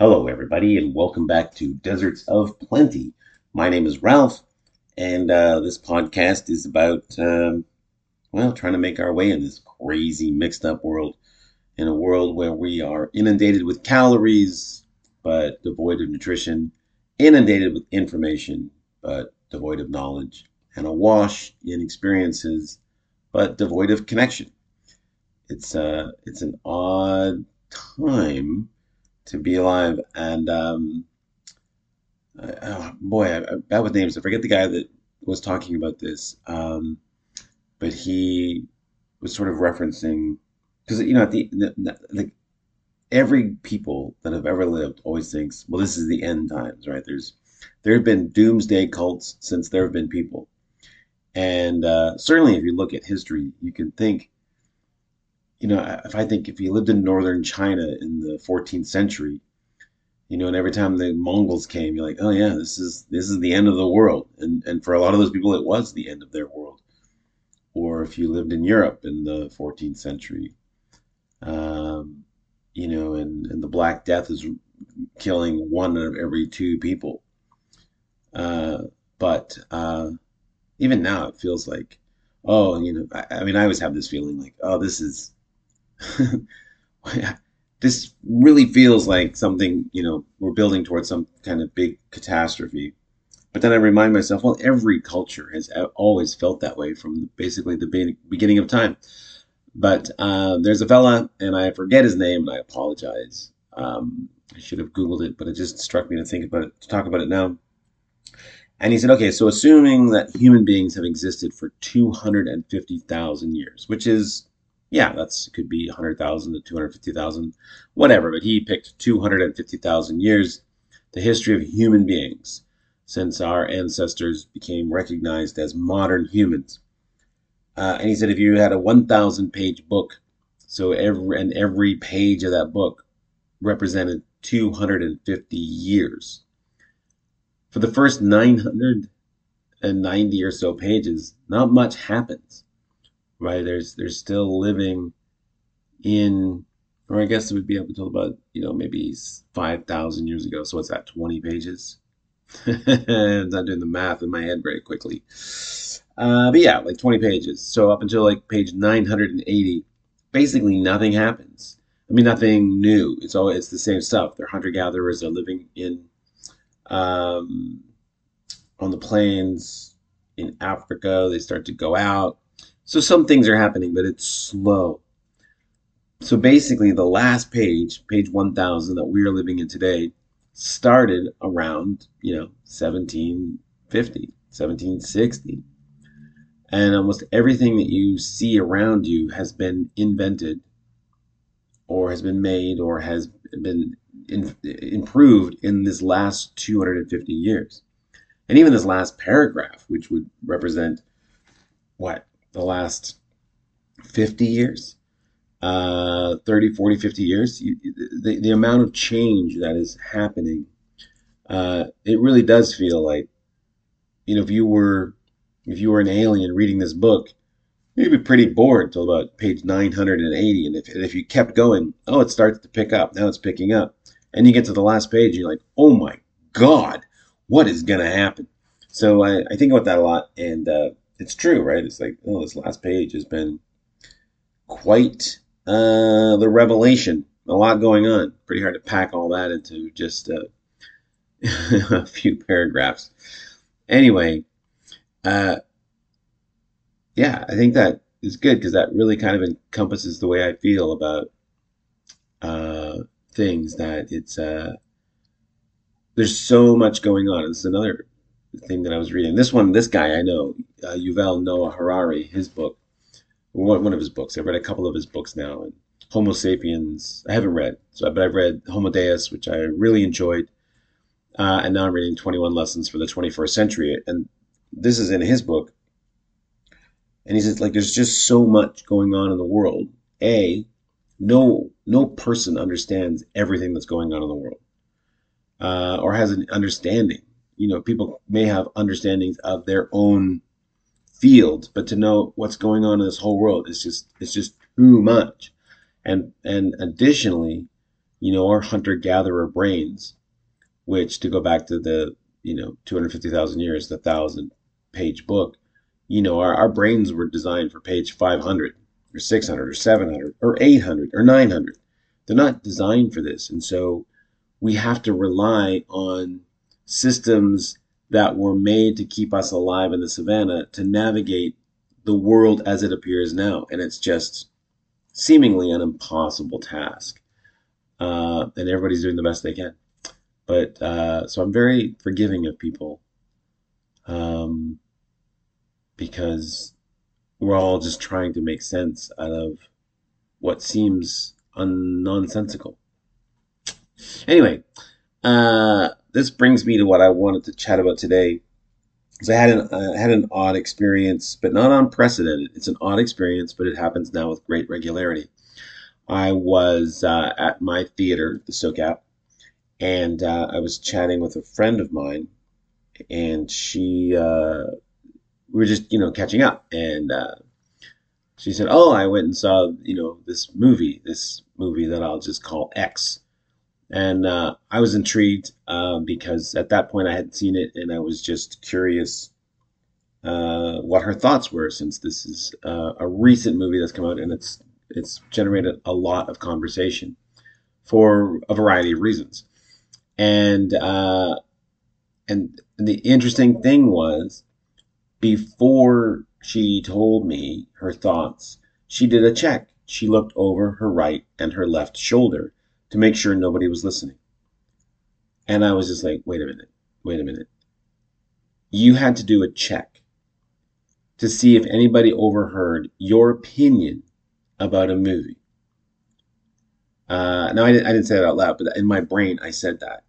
Hello, everybody, and welcome back to Deserts of Plenty. My name is Ralph, and uh, this podcast is about, um, well, trying to make our way in this crazy, mixed up world. In a world where we are inundated with calories, but devoid of nutrition, inundated with information, but devoid of knowledge, and awash in experiences, but devoid of connection. It's, uh, it's an odd time to be alive. And um, oh, boy, I, I bad with names. I forget the guy that was talking about this, um, but he was sort of referencing because you know at the, the, the every people that have ever lived always thinks, well, this is the end times, right? There's there have been doomsday cults since there have been people, and uh, certainly if you look at history, you can think you know, if I think if you lived in northern China in the 14th century, you know, and every time the Mongols came, you're like, oh yeah, this is this is the end of the world, and and for a lot of those people, it was the end of their world. Or if you lived in Europe in the 14th century, um, you know, and and the Black Death is killing one of every two people. Uh, but uh, even now, it feels like, oh, you know, I, I mean, I always have this feeling like, oh, this is this really feels like something, you know, we're building towards some kind of big catastrophe. But then I remind myself, well, every culture has always felt that way from basically the beginning of time. But uh, there's a fella, and I forget his name, and I apologize. Um, I should have Googled it, but it just struck me to think about it, to talk about it now. And he said, okay, so assuming that human beings have existed for 250,000 years, which is yeah, that's could be 100,000 to 250,000, whatever. But he picked 250,000 years, the history of human beings, since our ancestors became recognized as modern humans. Uh, and he said, if you had a 1,000 page book, so every and every page of that book represented 250 years. For the first 990 or so pages, not much happens right? There's there's still living in, or I guess it would be up until about you know maybe five thousand years ago. So what's that? Twenty pages. I'm not doing the math in my head very quickly. Uh, but yeah, like 20 pages. So up until like page 980, basically nothing happens. I mean, nothing new. It's all it's the same stuff. They're hunter gatherers. They're living in um, on the plains in Africa. They start to go out. So some things are happening, but it's slow. So basically, the last page, page 1000 that we are living in today, started around, you know, 1750, 1760. And almost everything that you see around you has been invented or has been made or has been in, improved in this last 250 years. And even this last paragraph, which would represent what, the last 50 years, uh, 30, 40, 50 years, you, the, the amount of change that is happening, uh, it really does feel like, you know, if you were, if you were an alien reading this book, you'd be pretty bored until about page 980. And if, and if you kept going, oh, it starts to pick up. Now it's picking up. And you get to the last page, you're like, oh my God, what is going to happen? So I, I think about that a lot. And, uh, it's true, right? It's like, oh, this last page has been quite uh, the revelation. A lot going on. Pretty hard to pack all that into just uh, a few paragraphs. Anyway, uh, yeah, I think that is good because that really kind of encompasses the way I feel about uh, things. That it's uh, there's so much going on. This is another thing that I was reading. This one, this guy I know, uh, Yuval Noah Harari, his book, one, one of his books. I've read a couple of his books now. And Homo Sapiens, I haven't read, so but I've read Homo Deus, which I really enjoyed, uh, and now I'm reading 21 Lessons for the 21st Century. And this is in his book. And he says, like, there's just so much going on in the world. A, no no person understands everything that's going on in the world, uh, or has an understanding you know, people may have understandings of their own field, but to know what's going on in this whole world is just it's just too much. And and additionally, you know, our hunter gatherer brains, which to go back to the, you know, 250,000 years, the thousand page book, you know, our, our brains were designed for page 500 or 600 or 700 or 800 or 900. They're not designed for this. And so we have to rely on systems that were made to keep us alive in the savannah to navigate the world as it appears now. And it's just seemingly an impossible task. Uh, and everybody's doing the best they can. But uh, so I'm very forgiving of people um, because we're all just trying to make sense out of what seems un- nonsensical. Anyway, uh, this brings me to what I wanted to chat about today. Because I had an uh, had an odd experience, but not unprecedented. It's an odd experience, but it happens now with great regularity. I was uh, at my theater, the SOCAP, and uh, I was chatting with a friend of mine, and she uh, we were just you know catching up, and uh, she said, "Oh, I went and saw you know this movie, this movie that I'll just call X." And uh, I was intrigued uh, because at that point I hadn't seen it, and I was just curious uh, what her thoughts were, since this is uh, a recent movie that's come out, and it's it's generated a lot of conversation for a variety of reasons. And uh, and the interesting thing was, before she told me her thoughts, she did a check. She looked over her right and her left shoulder to make sure nobody was listening. And I was just like, wait a minute, wait a minute. You had to do a check to see if anybody overheard your opinion about a movie. Uh, now, I didn't, I didn't say that out loud, but in my brain, I said that.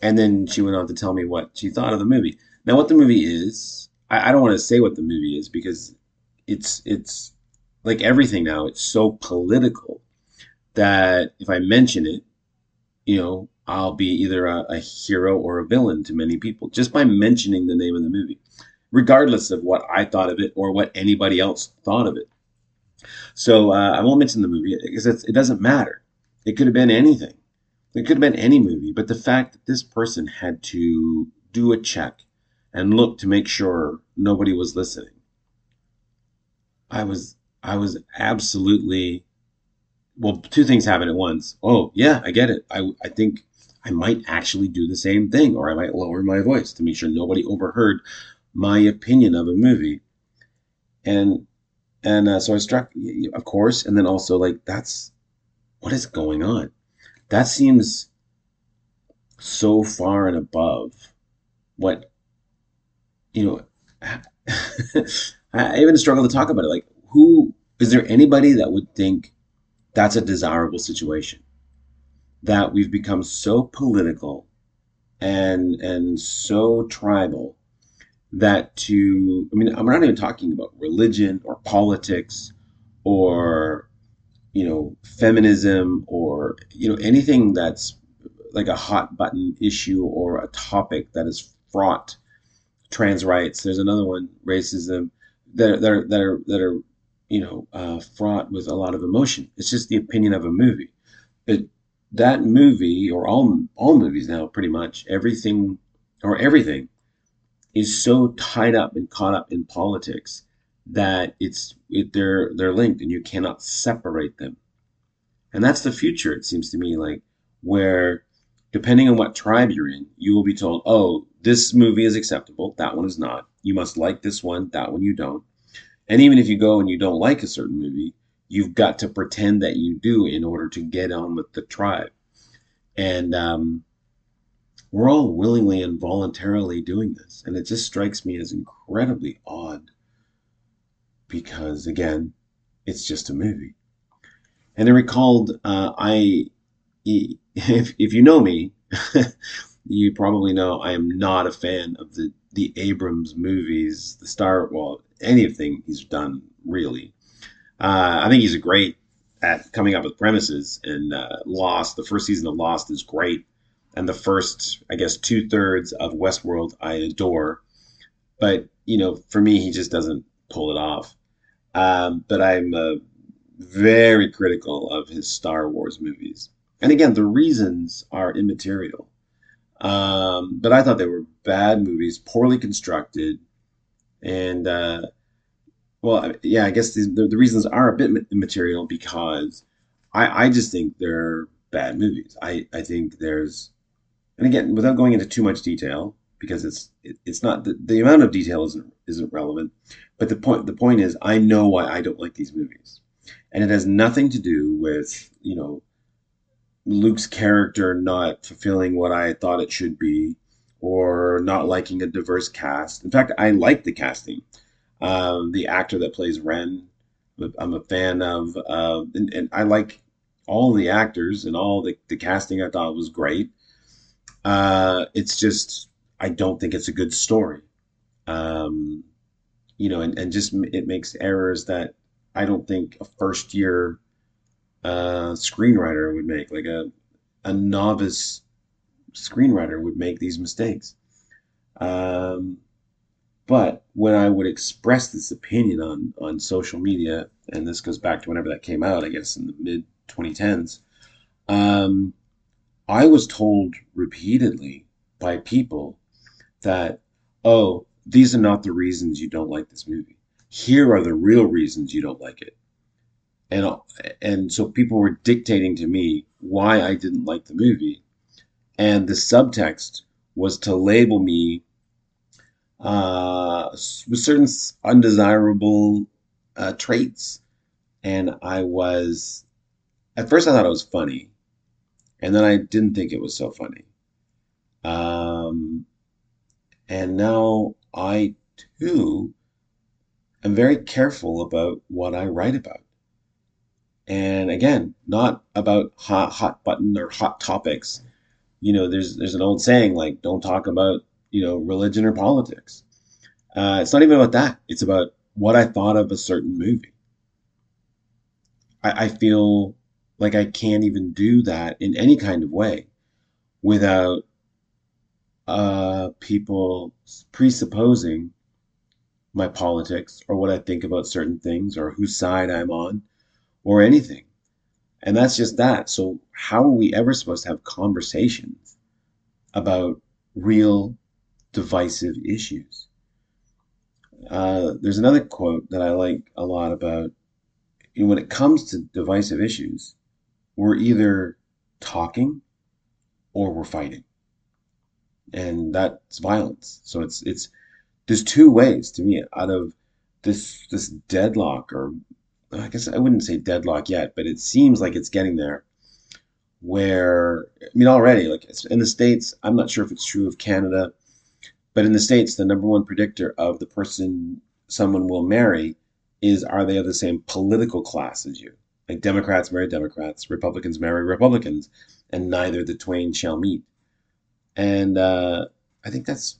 And then she went on to tell me what she thought of the movie. Now, what the movie is, I, I don't want to say what the movie is because it's it's like everything now. It's so political that if I mention it, you know, I'll be either a, a, hero or a villain to many people just by mentioning the name of the movie, regardless of what I thought of it or what anybody else thought of it. So uh, I won't mention the movie because it doesn't matter. It could have been anything. It could have been any movie. But the fact that this person had to do a check and look to make sure nobody was listening, I was I was absolutely well, two things happen at once. Oh, yeah, I get it. I, I think I might actually do the same thing, or I might lower my voice to make sure nobody overheard my opinion of a movie. And and uh, so I struck, of course, and then also like that's what is going on. That seems so far and above what you know. I even struggle to talk about it. Like, who is there anybody that would think that's a desirable situation. That we've become so political and and so tribal that to I mean I'm not even talking about religion or politics or you know feminism or you know anything that's like a hot button issue or a topic that is fraught trans rights there's another one racism that, that are that are that are you know, uh, fraught with a lot of emotion. It's just the opinion of a movie. But that movie, or all all movies now, pretty much everything or everything, is so tied up and caught up in politics that it's it, they're they're linked and you cannot separate them. And that's the future. It seems to me like where depending on what tribe you're in, you will be told, "Oh, this movie is acceptable. That one is not. You must like this one. That one you don't." And even if you go and you don't like a certain movie, you've got to pretend that you do in order to get on with the tribe. And um, we're all willingly and voluntarily doing this. And it just strikes me as incredibly odd because, again, it's just a movie. And I recalled, uh, I, if, if you know me, you probably know I am not a fan of the, the Abrams movies, the Star, well, anything he's done really. Uh, I think he's great at coming up with premises. And uh, Lost, the first season of Lost is great, and the first, I guess, two thirds of Westworld I adore. But you know, for me, he just doesn't pull it off. Um, but I'm uh, very critical of his Star Wars movies. and again, the reasons are immaterial. Um, but I thought they were bad movies, poorly constructed, and uh, well, yeah, I guess the, the, reasons are a bit material because I, I just think they're bad movies. I, I think there's, and again, without going into too much detail, because it's it, it's not the, the amount of detail isn't isn't relevant, but the point the point is I know why I don't like these movies, and it has nothing to do with you know Luke's character not fulfilling what I thought it should be, or not liking a diverse cast. In fact, I like the casting. Um, the actor that plays Ren, I'm a fan of, uh, and, and, I like all the actors and all the, the casting. I thought was great. Uh, it's just I don't think it's a good story. Um, you know, and, and just it makes errors that I don't think a first year uh, screenwriter would make, like a a novice screenwriter would make these mistakes. Um, but when I would express this opinion on on social media, and this goes back to whenever that came out, I guess in the mid 2010s, um, I was told repeatedly by people that, oh, these are not the reasons you don't like this movie. Here are the real reasons you don't like it and and so people were dictating to me why I didn't like the movie, and the subtext was to label me uh, with certain undesirable uh, traits, and I was at first I thought it was funny, and then I didn't think it was so funny, um, and now I too am very careful about what I write about. And again, not about hot hot button or hot topics. You know, there's there's an old saying like, "Don't talk about you know religion or politics." Uh, it's not even about that. It's about what I thought of a certain movie. I, I feel like I can't even do that in any kind of way without uh, people presupposing my politics or what I think about certain things or whose side I'm on or anything. And that's just that. So, how are we ever supposed to have conversations about real divisive issues? Uh, there's another quote that I like a lot about you know, when it comes to divisive issues, we're either talking or we're fighting. And that's violence. So it's it's there's two ways to me out of this this deadlock or I guess I wouldn't say deadlock yet, but it seems like it's getting there. Where I mean, already like in the states, I'm not sure if it's true of Canada, but in the states, the number one predictor of the person someone will marry is are they of the same political class as you? Like Democrats marry Democrats, Republicans marry Republicans, and neither the twain shall meet. And uh, I think that's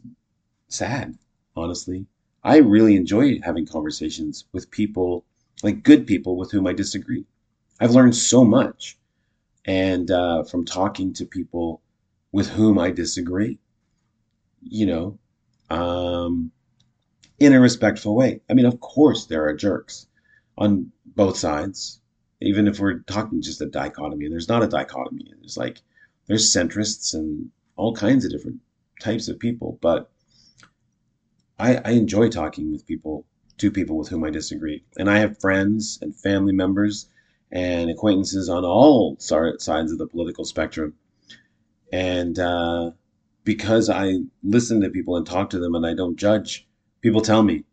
sad, honestly. I really enjoy having conversations with people like good people with whom I disagree. I've learned so much, and uh, from talking to people with whom I disagree, you know, um, in a respectful way. I mean, of course, there are jerks on both sides. Even if we're talking just a dichotomy, and there's not a dichotomy. There's like there's centrists and all kinds of different types of people, but I, I enjoy talking with people two people with whom I disagree. And I have friends and family members and acquaintances on all sides of the political spectrum. And uh, because I listen to people and talk to them and I don't judge, people tell me.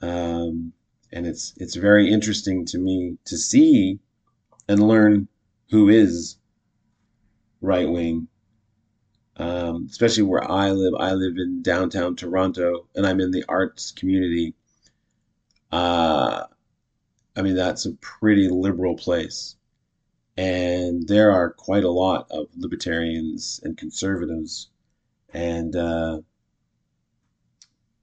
Um, and it's it's very interesting to me to see and learn who is right wing, um, especially where I live. I live in downtown Toronto, and I'm in the arts community. Uh, I mean, that's a pretty liberal place. And there are quite a lot of libertarians and conservatives. And uh,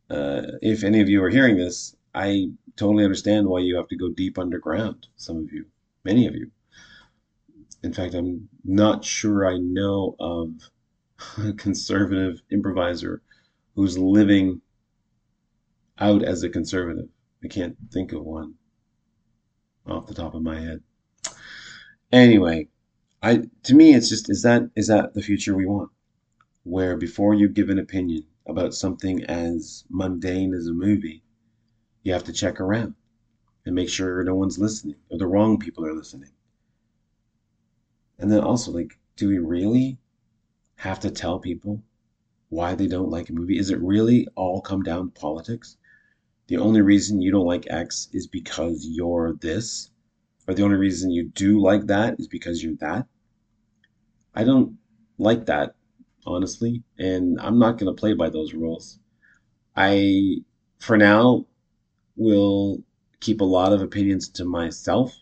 uh, if any of you are hearing this, I totally understand why you have to go deep underground, some of you, many of you. In fact, I'm not sure I know of a conservative improviser who's living out as a conservative. I can't think of one off the top of my head. Anyway, I to me it's just is that is that the future we want? Where before you give an opinion about something as mundane as a movie, you have to check around and make sure no one's listening or the wrong people are listening. And then also like do we really have to tell people why they don't like a movie? Is it really all come down to politics? The only reason you don't like X is because you're this, or the only reason you do like that is because you're that. I don't like that, honestly, and I'm not going to play by those rules. I, for now, will keep a lot of opinions to myself,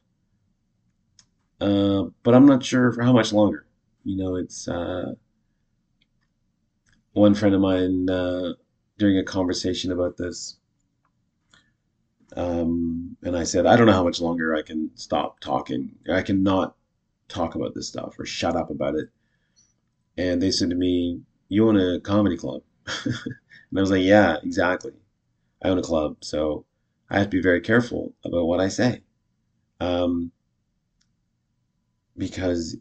uh, but I'm not sure for how much longer. You know, it's uh, one friend of mine uh, during a conversation about this um, and I said, I don't know how much longer I can stop talking. I cannot talk about this stuff or shut up about it. And they said to me, You own a comedy club. and I was like, Yeah, exactly. I own a club. So I have to be very careful about what I say. Um, because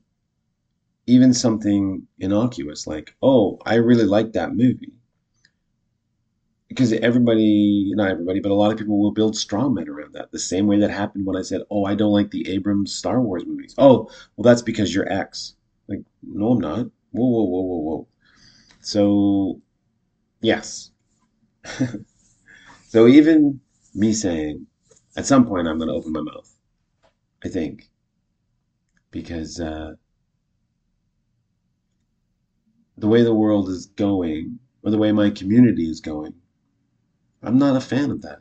even something innocuous like, Oh, I really like that movie because everybody, not everybody, but a lot of people will build straw men around that. The same way that happened when I said, "Oh, I don't like the Abrams Star Wars movies." Oh, well, that's because you're X. Like, no, I'm not. Whoa, whoa, whoa, whoa, whoa. So, yes. so even me saying, at some point, I'm going to open my mouth. I think because uh, the way the world is going, or the way my community is going, I'm not a fan of that.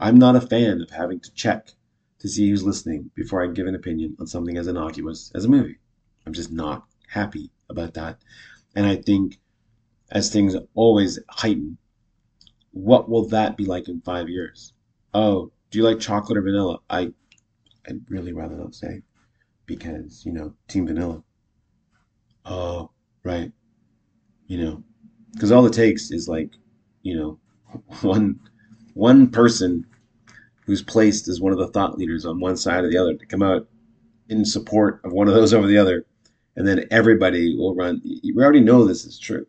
I'm not a fan of having to check to see who's listening before I give an opinion on something as innocuous as a movie. I'm just not happy about that. And I think as things always heighten, what will that be like in five years? Oh, do you like chocolate or vanilla? I I'd really rather not say because, you know, team vanilla. Oh, right. You know, because all it takes is like, you know, one one person who's placed as one of the thought leaders on one side or the other to come out in support of one of those over the other, and then everybody will run. We already know this is true.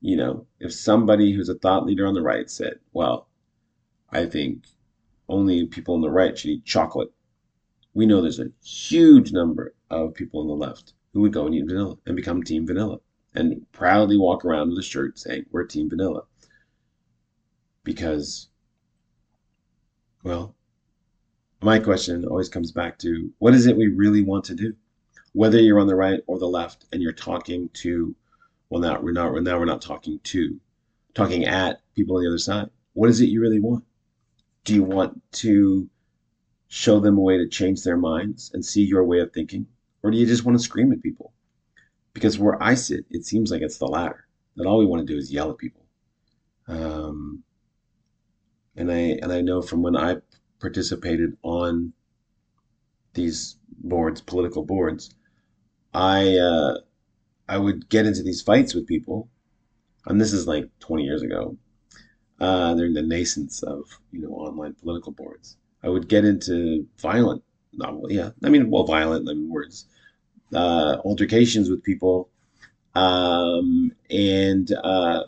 You know, if somebody who's a thought leader on the right said, "Well, I think only people on the right should eat chocolate," we know there's a huge number of people on the left who would go and eat vanilla and become Team Vanilla and proudly walk around with a shirt saying, "We're Team Vanilla." Because, well, my question always comes back to what is it we really want to do? Whether you're on the right or the left and you're talking to, well, now we're not, now we're not talking to, talking at people on the other side. What is it you really want? Do you want to show them a way to change their minds and see your way of thinking? Or do you just want to scream at people? Because where I sit, it seems like it's the latter. That all we want to do is yell at people. Um, and I and I know from when I participated on these boards, political boards, I uh, I would get into these fights with people, and this is like 20 years ago. Uh, in the nascence of you know online political boards. I would get into violent, not well, yeah, I mean, well, violent in words, uh, altercations with people, um, and uh,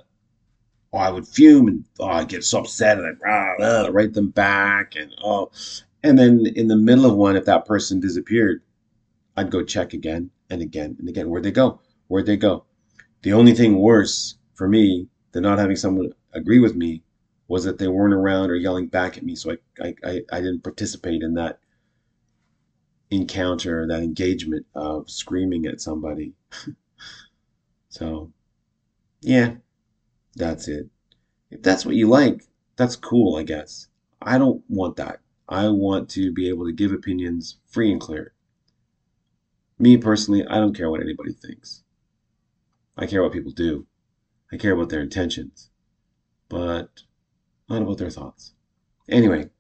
oh, I would fume and oh, I'd get so upset and I'd uh, write them back and oh, and then in the middle of one, if that person disappeared, I'd go check again and again and again. Where'd they go? Where'd they go? The only thing worse for me than not having someone agree with me was that they weren't around or yelling back at me. So I, I, I didn't participate in that encounter, that engagement of screaming at somebody. so, yeah, that's it. If that's what you like, that's cool, I guess. I don't want that. I want to be able to give opinions free and clear. Me personally, I don't care what anybody thinks. I care what people do. I care about their intentions, but not about their thoughts. Anyway,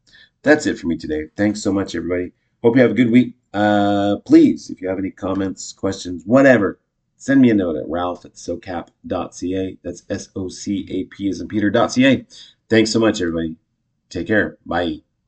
that's it for me today. Thanks so much, everybody. Hope you have a good week. Uh, please, if you have any comments, questions, whatever, send me a note at ralph at socap.ca. That's S O C A P as in Peter.ca. Thanks so much, everybody. Take care. Bye.